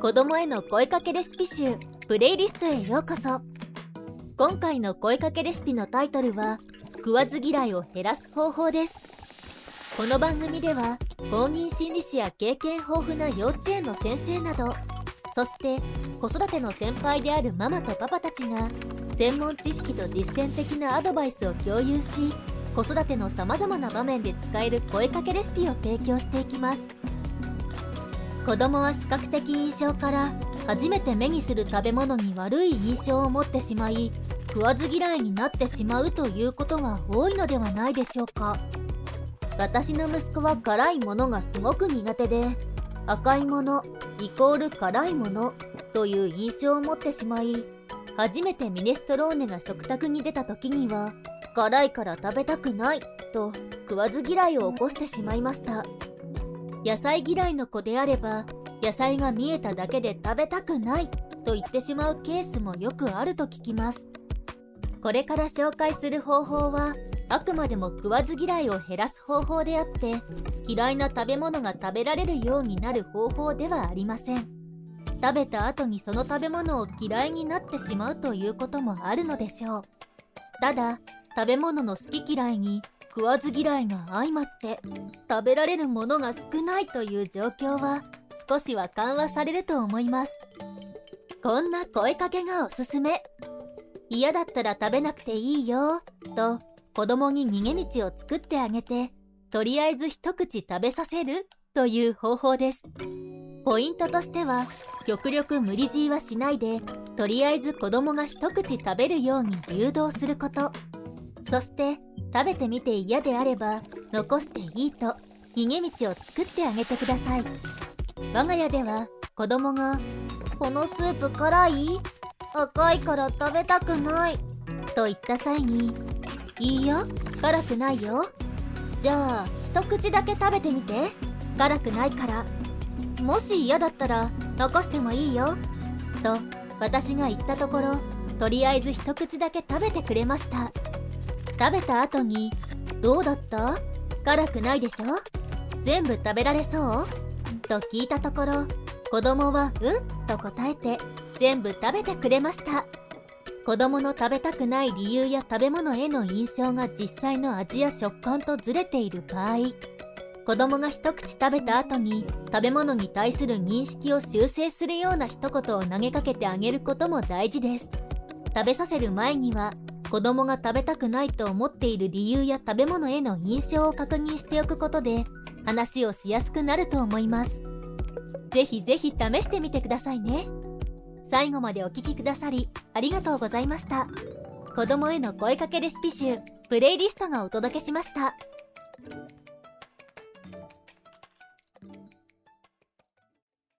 子供への声かけレシピ集プレイリストへようこそ。今回の声かけレシピのタイトルは食わず嫌いを減らす方法です。この番組では公認心理師や経験豊富な幼稚園の先生などそして子育ての先輩であるママとパパたちが専門知識と実践的なアドバイスを共有し子育てのさまざまな場面で使える声かけレシピを提供していきます。子供は視覚的印象から初めて目にする食べ物に悪い印象を持ってしまい食わず嫌いになってしまうということが多いのではないでしょうか。私の息子は辛いものがすごく苦手で赤いものイコール辛いものという印象を持ってしまい初めてミネストローネが食卓に出た時には辛いから食べたくないと食わず嫌いを起こしてしまいました。野菜嫌いの子であれば野菜が見えただけで食べたくないと言ってしまうケースもよくあると聞きます。これから紹介する方法はあくまでも食わず嫌いを減らす方法であって嫌いな食べ物が食べられるようになる方法ではありません。食べた後にその食べ物を嫌いになってしまうということもあるのでしょう。ただ食べ物の好き嫌いに食わず嫌いが相まって食べられるものが少ないという状況は少しは緩和されると思います。こんな声かけがおすすめ。嫌だったら食べなくていいよと子供に逃げ道を作ってあげてとりあえず一口食べさせるという方法です。ポイントとしては極力無理強いはしないでとりあえず子供が一口食べるように誘導すること。そして食べてみて嫌であれば残していいと逃げ道を作ってあげてください。我が家では子供が「このスープ辛い？赤いから食べたくない」と言った際に「いいよ辛くないよじゃあ一口だけ食べてみて辛くないからもし嫌だったら残してもいいよと私が言ったところとりあえず一口だけ食べてくれました。食べた後に「どうだった？辛くないでしょ？全部食べられそう?」と聞いたところ子供は「うん」と答えて全部食べてくれました。子供の食べたくない理由や食べ物への印象が実際の味や食感とずれている場合子供が一口食べた後に食べ物に対する認識を修正するような一言を投げかけてあげることも大事です。食べさせる前には子供が食べたくないと思っている理由や食べ物への印象を確認しておくことで話をしやすくなると思います。ぜひぜひ試してみてくださいね。最後までお聴きくださりありがとうございました。子供への声かけレシピ集プレイリストがお届けしました。